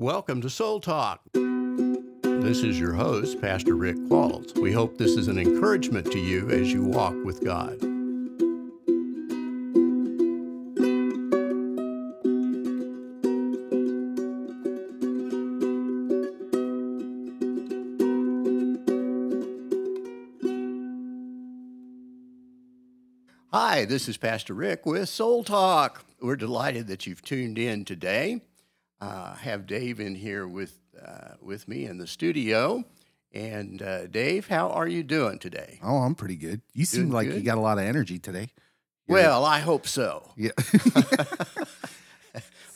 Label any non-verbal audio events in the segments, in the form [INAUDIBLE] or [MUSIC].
Welcome to Soul Talk. This is your host, Pastor Rick Qualls. We hope this is an encouragement to you as you walk with God. Hi, this is Pastor Rick with Soul Talk. We're delighted that you've tuned in today. Uh, have Dave in here with uh, with me in the studio. And uh, Dave, how are you doing today? Oh, I'm pretty good. You seem Doing like you got a lot of energy today. You're- Well, I hope so. yeah, [LAUGHS]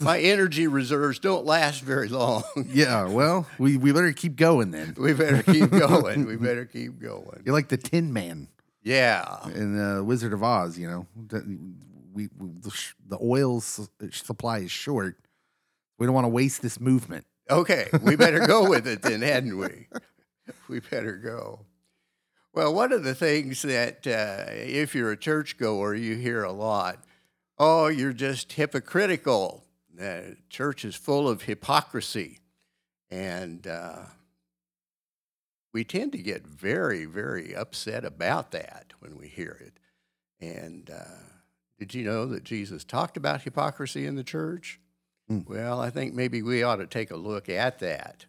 My energy reserves don't last very long. [LAUGHS] yeah. Well, we, we better keep going then. we better keep [LAUGHS] going. We better keep going. You're like the Tin Man Yeah. in uh, Wizard of Oz. You know, The- we, we the, sh- the oil s- supply is short. We don't want to waste this movement. Okay, we better go with it then, hadn't we? [LAUGHS] We better go. Well, one of the things that uh, if you're a churchgoer, you hear a lot oh, you're just hypocritical. The church is full of hypocrisy. And uh, we tend to get very, very upset about that when we hear it. And uh, did you know that Jesus talked about hypocrisy in the church? Mm. Well, I think maybe we ought to take a look at that.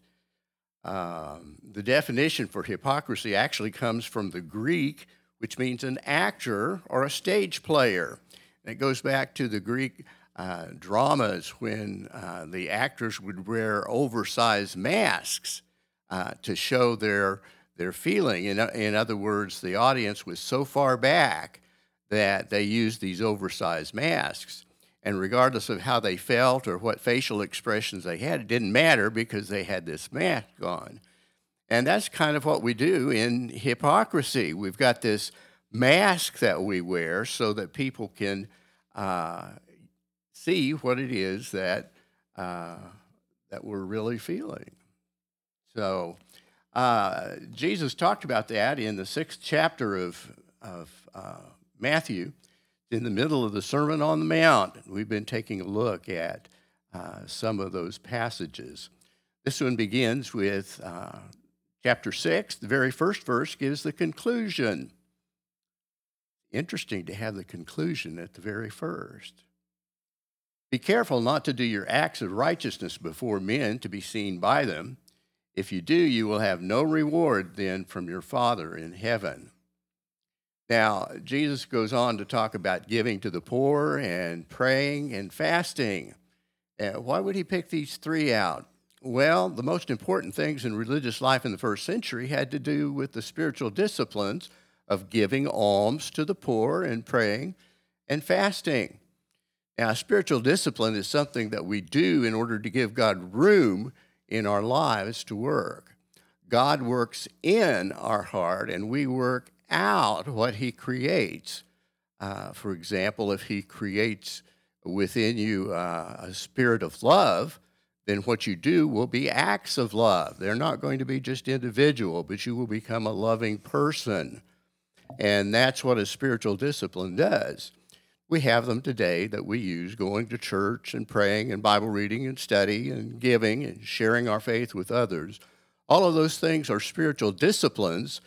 Um, the definition for hypocrisy actually comes from the Greek, which means an actor or a stage player. And it goes back to the Greek uh, dramas when uh, the actors would wear oversized masks uh, to show their their feeling. In, in other words, the audience was so far back that they used these oversized masks. And regardless of how they felt or what facial expressions they had, it didn't matter because they had this mask on. And that's kind of what we do in hypocrisy. We've got this mask that we wear so that people can uh, see what it is that uh, that we're really feeling. So uh, Jesus talked about that in the sixth chapter of of uh, Matthew, in the middle of the Sermon on the Mount. We've been taking a look at uh, some of those passages. This one begins with uh, chapter 6. The very first verse gives the conclusion. Interesting to have the conclusion at the very first. Be careful not to do your acts of righteousness before men to be seen by them. If you do, you will have no reward then from your Father in heaven. Now, Jesus goes on to talk about giving to the poor and praying and fasting. Uh, why would he pick these three out? Well, the most important things in religious life in the first century had to do with the spiritual disciplines of giving alms to the poor and praying and fasting. Now, spiritual discipline is something that we do in order to give God room in our lives to work. God works in our heart and we work out what He creates. Uh, for example, if He creates within you uh, a spirit of love, then what you do will be acts of love. They're not going to be just individual, but you will become a loving person. And that's what a spiritual discipline does. We have them today that we use going to church and praying and Bible reading and study and giving and sharing our faith with others. All of those things are spiritual disciplines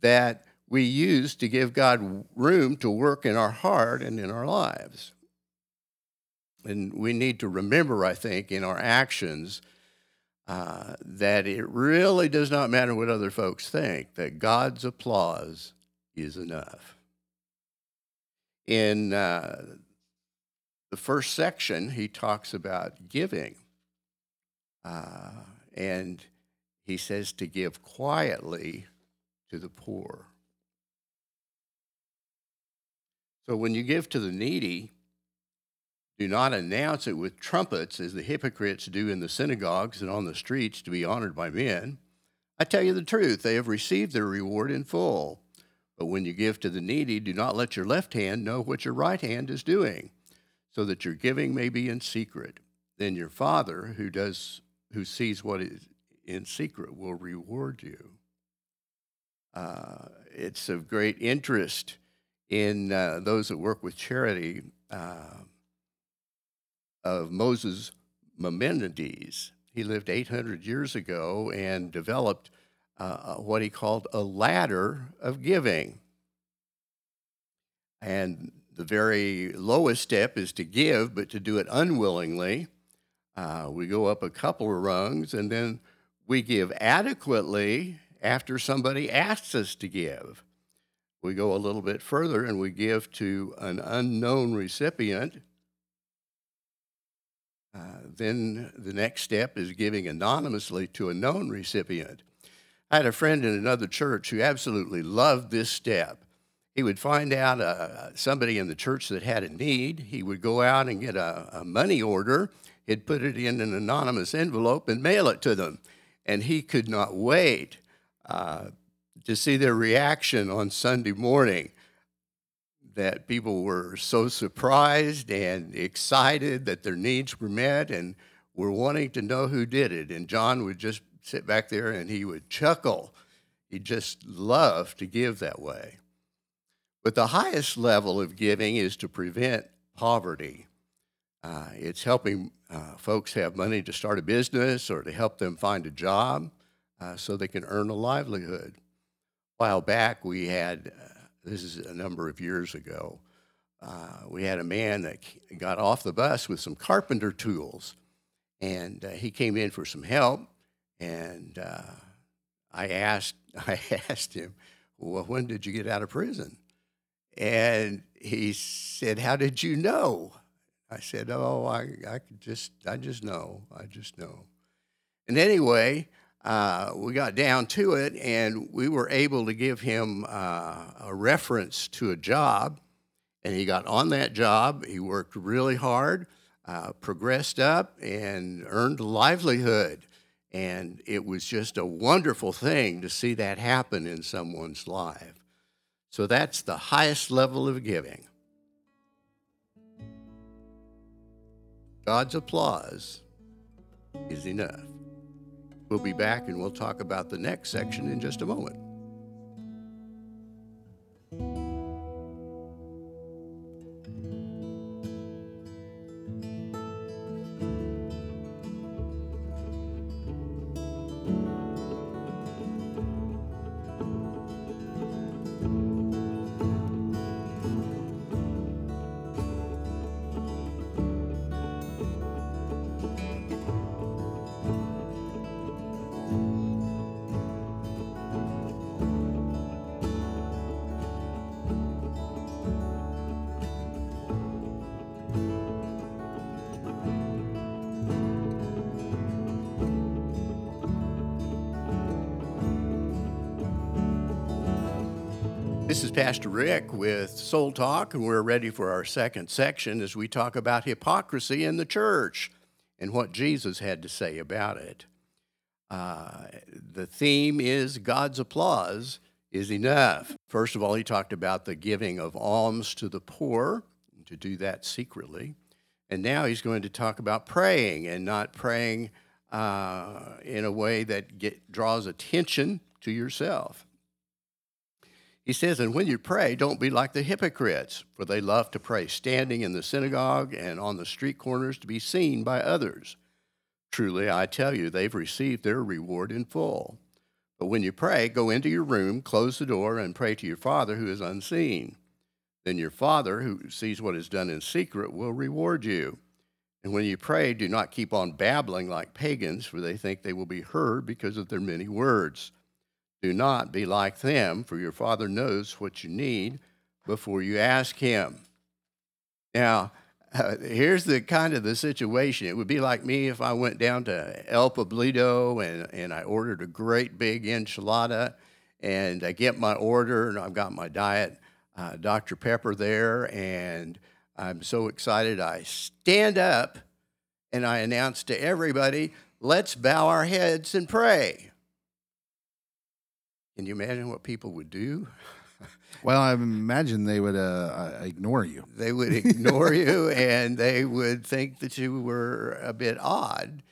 that we use to give God room to work in our heart and in our lives. And we need to remember, I think, in our actions uh, that it really does not matter what other folks think, that God's applause is enough. In uh, the first section, he talks about giving. Uh, and he says to give quietly to the poor. So when you give to the needy, do not announce it with trumpets as the hypocrites do in the synagogues and on the streets to be honored by men. I tell you the truth, they have received their reward in full. But when you give to the needy, do not let your left hand know what your right hand is doing, so that your giving may be in secret. Then your Father, who does who sees what is in secret, will reward you. Uh, it's of great interest in uh, those that work with charity uh, of Moses Maimonides he lived 800 years ago and developed uh, what he called a ladder of giving. And the very lowest step is to give, but to do it unwillingly. Uh, we go up a couple of rungs and then we give adequately after somebody asks us to give. We go a little bit further and we give to an unknown recipient. Uh, then the next step is giving anonymously to a known recipient. I had a friend in another church who absolutely loved this step. He would find out uh, somebody in the church that had a need. He would go out and get a, a money order. He'd put it in an anonymous envelope and mail it to them. And he could not wait uh, to see their reaction on Sunday morning that people were so surprised and excited that their needs were met and were wanting to know who did it. And John would just sit back there and he would chuckle. He just loved to give that way. But the highest level of giving is to prevent poverty. Uh, it's helping uh, folks have money to start a business or to help them find a job uh, so they can earn a livelihood. While back, we had, uh, this is a number of years ago, uh, we had a man that got off the bus with some carpenter tools. And uh, he came in for some help. And I asked, [LAUGHS] I asked him, well, when did you get out of prison? And he said, How did you know? I said, Oh, I, I just, I just know. I just know. And anyway, uh, we got down to it and we were able to give him uh, a reference to a job. And he got on that job. He worked really hard, uh, progressed up, and earned a livelihood. And it was just a wonderful thing to see that happen in someone's life. So that's the highest level of giving. God's applause is enough. We'll be back and we'll talk about the next section in just a moment. This is Pastor Rick with Soul Talk, and we're ready for our second section as we talk about hypocrisy in the church and what Jesus had to say about it. Uh, the theme is God's applause is enough. First of all, he talked about the giving of alms to the poor, to do that secretly. And now he's going to talk about praying and not praying uh, in a way that get, draws attention to yourself. He says, And when you pray, don't be like the hypocrites, for they love to pray standing in the synagogue and on the street corners to be seen by others. Truly, I tell you, they've received their reward in full. But when you pray, go into your room, close the door, and pray to your Father who is unseen. Then your Father, who sees what is done in secret, will reward you. And when you pray, do not keep on babbling like pagans, for they think they will be heard because of their many words. Do not be like them, for your Father knows what you need before you ask Him. Now, uh, [LAUGHS] here's the kind of the situation. It would be like me if I went down to El Poblito and, and I ordered a great big enchilada, and I get my order, and I've got my diet uh, Dr. Pepper there, and I'm so excited. I stand up and I announce to everybody, let's bow our heads and pray. Can you imagine what people would do? [LAUGHS] Well, I imagine they would uh, uh, ignore you. They would [LAUGHS] ignore you and they would think that you were a bit odd.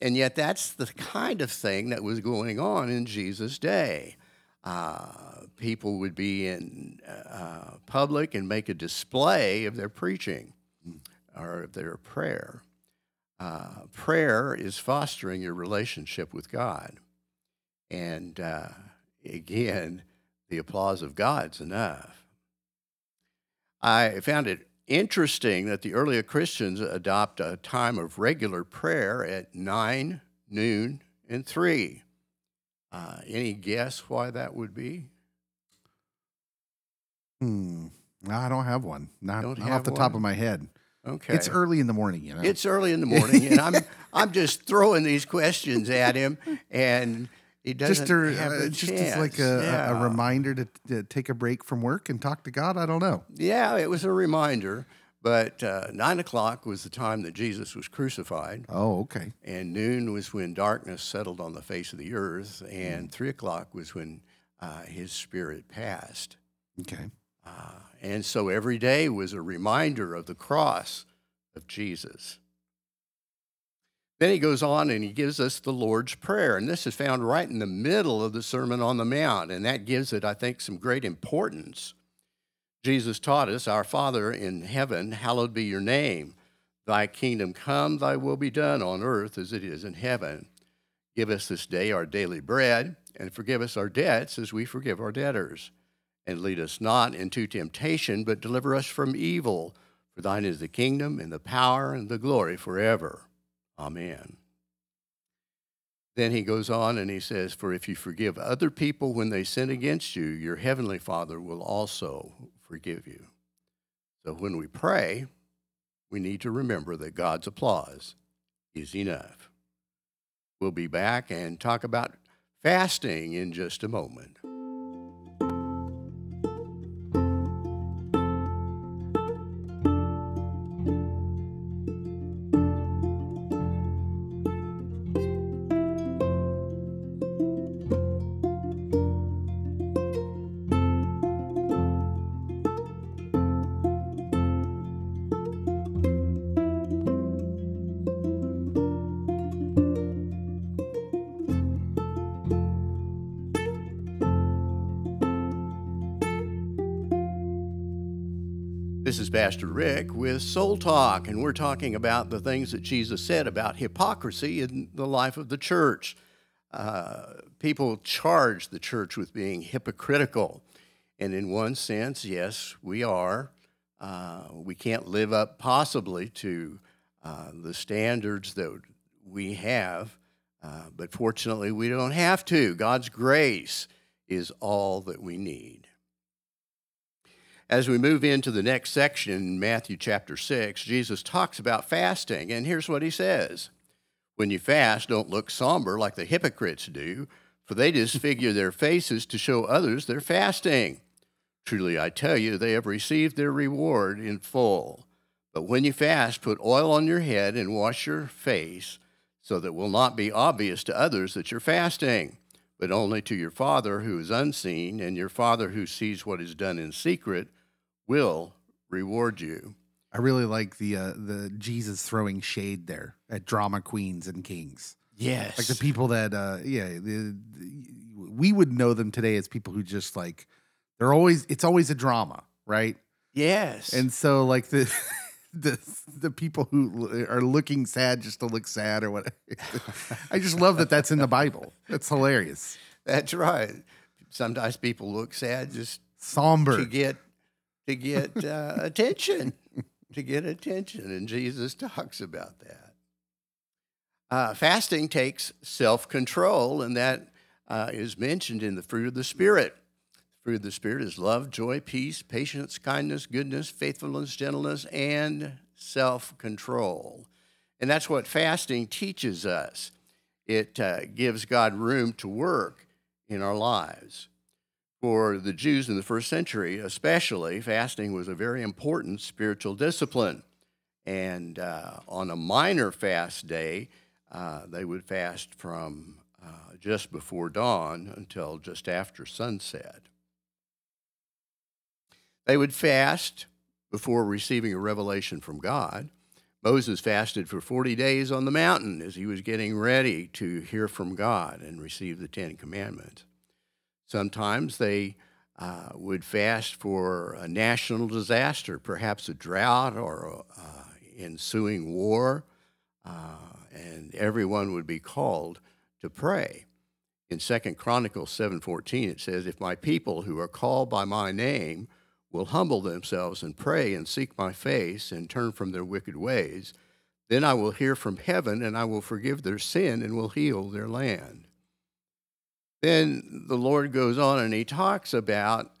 And yet, that's the kind of thing that was going on in Jesus' day. Uh, people would be in uh, public and make a display of their preaching or of their prayer. uh, prayer is fostering your relationship with God. And uh, again, the applause of God's enough. I found it interesting that the earlier Christians adopt a time of regular prayer at 9, noon, and 3. Uh, any guess why that would be? Hmm. I don't have one. Not, not off the top of my head. Okay. It's early in the morning, you know. It's early in the morning, and I'm [LAUGHS] I'm just throwing these questions at him, and doesn't just a, have uh, just as like a, a- a reminder to, to take a break from work and talk to God. I don't know. Yeah, it was a reminder. But uh, nine o'clock was the time that Jesus was crucified, Oh, okay. and noon was when darkness settled on the face of the earth, and three o'clock was when uh, his spirit passed. Okay. Uh, and so every day was a reminder of the cross of Jesus. Then he goes on and he gives us the Lord's Prayer. And this is found right in the middle of the Sermon on the Mount. And that gives it, I think, some great importance. Jesus taught us, Our Father in heaven, hallowed be your name. Thy kingdom come, thy will be done on earth as it is in heaven. Give us this day our daily bread, and forgive us our debts as we forgive our debtors. And lead us not into temptation, but deliver us from evil. For thine is the kingdom, and the power, and the glory forever. Amen. Then he goes on and he says, For if you forgive other people when they sin against you, your heavenly Father will also forgive you. So when we pray, we need to remember that God's applause is enough. We'll be back and talk about fasting in just a moment. This is Pastor Rick with Soul Talk, and we're talking about the things that Jesus said about hypocrisy in the life of the church. Uh, people charge the church with being hypocritical, and in one sense, yes, we are. Uh, we can't live up possibly to uh, the standards that we have, uh, but fortunately, we don't have to. God's grace is all that we need. As we move into the next section Matthew chapter 6, Jesus talks about fasting, and here's what he says When you fast, don't look somber like the hypocrites do, for they disfigure their faces to show others they're fasting. Truly, I tell you, they have received their reward in full. But when you fast, put oil on your head and wash your face, so that it will not be obvious to others that you're fasting, but only to your Father who is unseen, and your Father who sees what is done in secret will reward you. I really like the uh, the Jesus throwing shade there at drama queens and kings. Yes. Like the people that uh yeah, the, the- we would know them today as people who just like they're always it's always a drama, right? yes. And so like the [LAUGHS] the the people who are looking sad just to look sad or what [LAUGHS] I just love that that's in the Bible. That's hilarious. that's right. Sometimes people look sad just Somber. to get to get uh, attention, to get attention, and Jesus talks about that. Uh, fasting takes self control, and that uh, is mentioned in the fruit of the Spirit. The fruit of the Spirit is love, joy, peace, patience, kindness, goodness, faithfulness, gentleness, and self control. And that's what fasting teaches us. It uh, gives God room to work in our lives. For the Jews in the first century, especially, fasting was a very important spiritual discipline. And uh, on a minor fast day, uh, they would fast from uh, just before dawn until just after sunset. They would fast before receiving a revelation from God. Moses fasted for 40 days on the mountain as he was getting ready to hear from God and receive the Ten Commandments. Sometimes they uh, would fast for a national disaster, perhaps a drought or uh, ensuing war. uh, and everyone would be called to pray. In Second Chronicles 7:14 it says, "If my people who are called by my name will humble themselves and pray and seek my face and turn from their wicked ways, then I will hear from heaven and I will forgive their sin and will heal their land." Then the Lord goes on and he talks about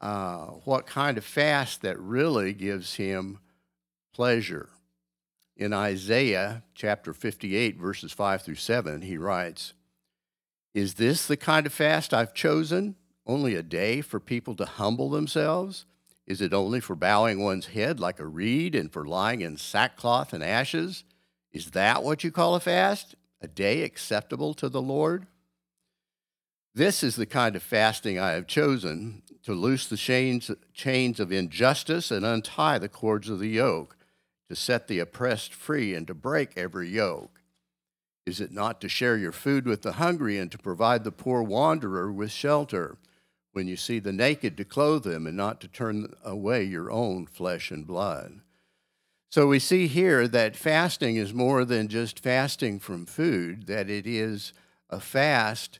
uh, what kind of fast that really gives him pleasure. In Isaiah chapter 58, verses 5 through 7, he writes, Is this the kind of fast I've chosen? Only a day for people to humble themselves? Is it only for bowing one's head like a reed and for lying in sackcloth and ashes? Is that what you call a fast? A day acceptable to the Lord? This is the kind of fasting I have chosen to loose the chains, chains of injustice and untie the cords of the yoke, to set the oppressed free and to break every yoke. Is it not to share your food with the hungry and to provide the poor wanderer with shelter? When you see the naked, to clothe them and not to turn away your own flesh and blood. So we see here that fasting is more than just fasting from food, that it is a fast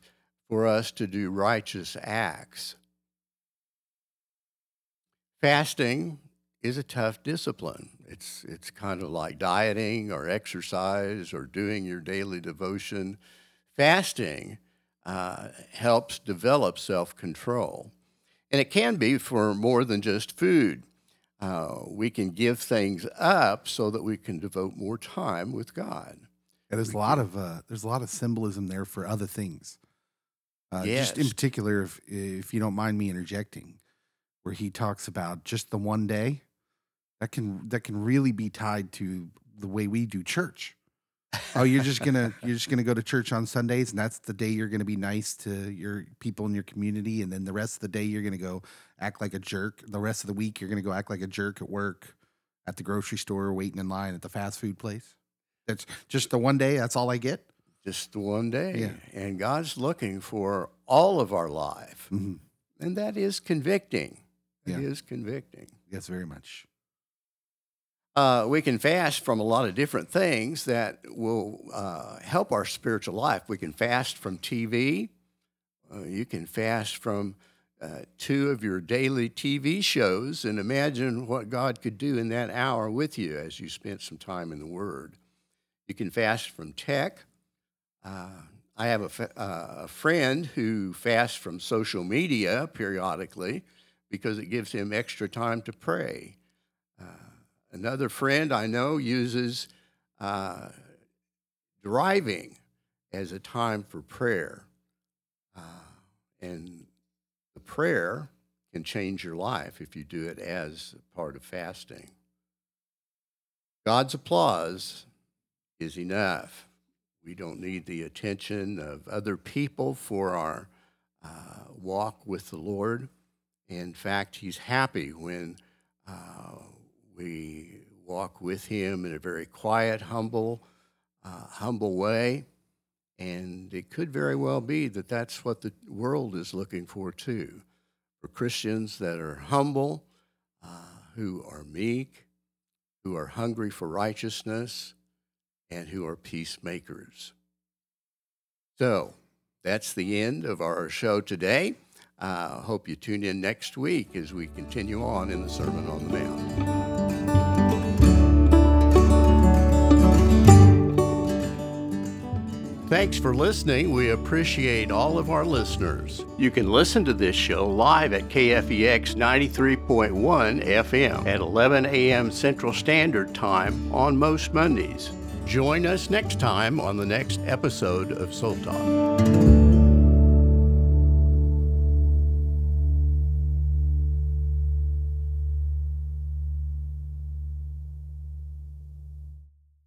for us to do righteous acts. Fasting is a tough discipline. It's, it's kind of like dieting or exercise or doing your daily devotion. Fasting uh, helps develop self control. And it can be for more than just food. Uh, we can give things up so that we can devote more time with God. Yeah, there's a lot of uh, there's a lot of symbolism there for other things. Uh, Just in particular, if if you don't mind me interjecting, where he talks about just the one day, that can that can really be tied to the way we do church. Oh, you're just gonna [LAUGHS] you're just gonna go to church on Sundays, and that's the day you're gonna be nice to your people in your community, and then the rest of the day you're gonna go act like a jerk. The rest of the week you're gonna go act like a jerk at work, at the grocery store, waiting in line at the fast food place. That's just the one day. That's all I get. Just one day. Yeah. And God's looking for all of our life. Mhm. And that is convicting. It is Yeah. convicting. Yes, very much. Uh, we can fast from a lot of different things that will uh, help our spiritual life. We can fast from TV. Uh, you can fast from uh, two of your daily TV shows and imagine what God could do in that hour with you as you spent some time in the Word. You can fast from tech. Uh, I have a, f- uh, a friend who fasts from social media periodically because it gives him extra time to pray. Uh, another friend I know uses driving as a time for prayer. Uh, and the prayer can change your life if you do it as part of fasting. God's applause is enough. We don't need the attention of other people for our uh, walk with the Lord. In fact, He's happy when uh, we walk with Him in a very quiet, humble, uh, humble way. And it could very well be that that's what the world is looking for too for Christians that are humble, uh, who are meek, who are hungry for righteousness, and who are peacemakers. So that's the end of our show today. I uh, hope you tune in next week as we continue on in the Sermon on the Mount. Thanks for listening. We appreciate all of our listeners. You can listen to this show live at KFEX 93.1 FM at 11 a.m. Central Standard Time on most Mondays. Join us next time on the next episode of Soul Talk.